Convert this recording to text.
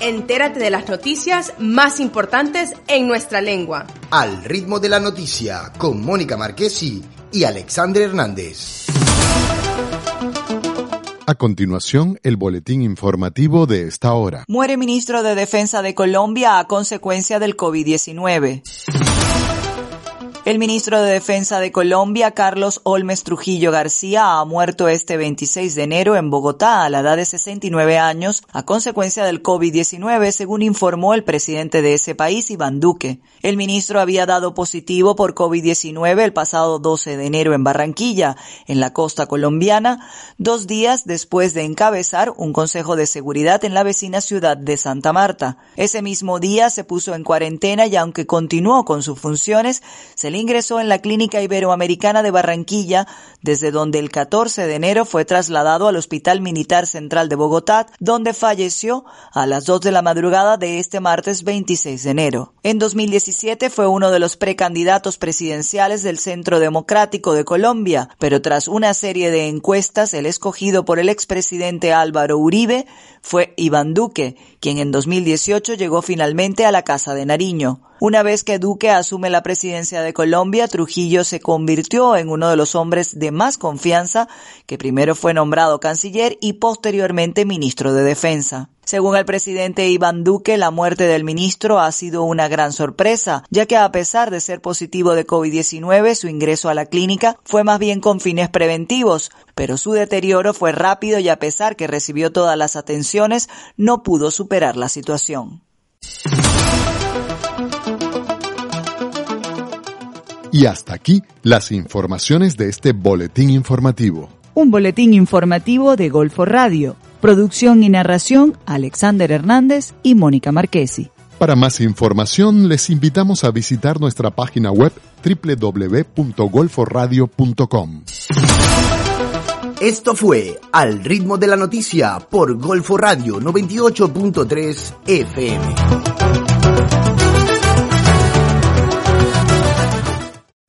Entérate de las noticias más importantes en nuestra lengua. Al ritmo de la noticia con Mónica Marquesi y Alexandre Hernández. A continuación, el boletín informativo de esta hora. Muere ministro de Defensa de Colombia a consecuencia del COVID-19. El ministro de Defensa de Colombia, Carlos Olmes Trujillo García, ha muerto este 26 de enero en Bogotá a la edad de 69 años a consecuencia del COVID-19, según informó el presidente de ese país, Iván Duque. El ministro había dado positivo por COVID-19 el pasado 12 de enero en Barranquilla, en la costa colombiana, dos días después de encabezar un consejo de seguridad en la vecina ciudad de Santa Marta. Ese mismo día se puso en cuarentena y aunque continuó con sus funciones, se le ingresó en la Clínica Iberoamericana de Barranquilla, desde donde el 14 de enero fue trasladado al Hospital Militar Central de Bogotá, donde falleció a las 2 de la madrugada de este martes 26 de enero. En 2017 fue uno de los precandidatos presidenciales del Centro Democrático de Colombia, pero tras una serie de encuestas, el escogido por el expresidente Álvaro Uribe fue Iván Duque, quien en 2018 llegó finalmente a la Casa de Nariño. Una vez que Duque asume la presidencia de Colombia, Trujillo se convirtió en uno de los hombres de más confianza, que primero fue nombrado canciller y posteriormente ministro de Defensa. Según el presidente Iván Duque, la muerte del ministro ha sido una gran sorpresa, ya que a pesar de ser positivo de COVID-19, su ingreso a la clínica fue más bien con fines preventivos, pero su deterioro fue rápido y a pesar que recibió todas las atenciones, no pudo superar la situación. Y hasta aquí las informaciones de este boletín informativo. Un boletín informativo de Golfo Radio. Producción y narración Alexander Hernández y Mónica Marquesi. Para más información les invitamos a visitar nuestra página web www.golforadio.com. Esto fue Al ritmo de la noticia por Golfo Radio 98.3 FM.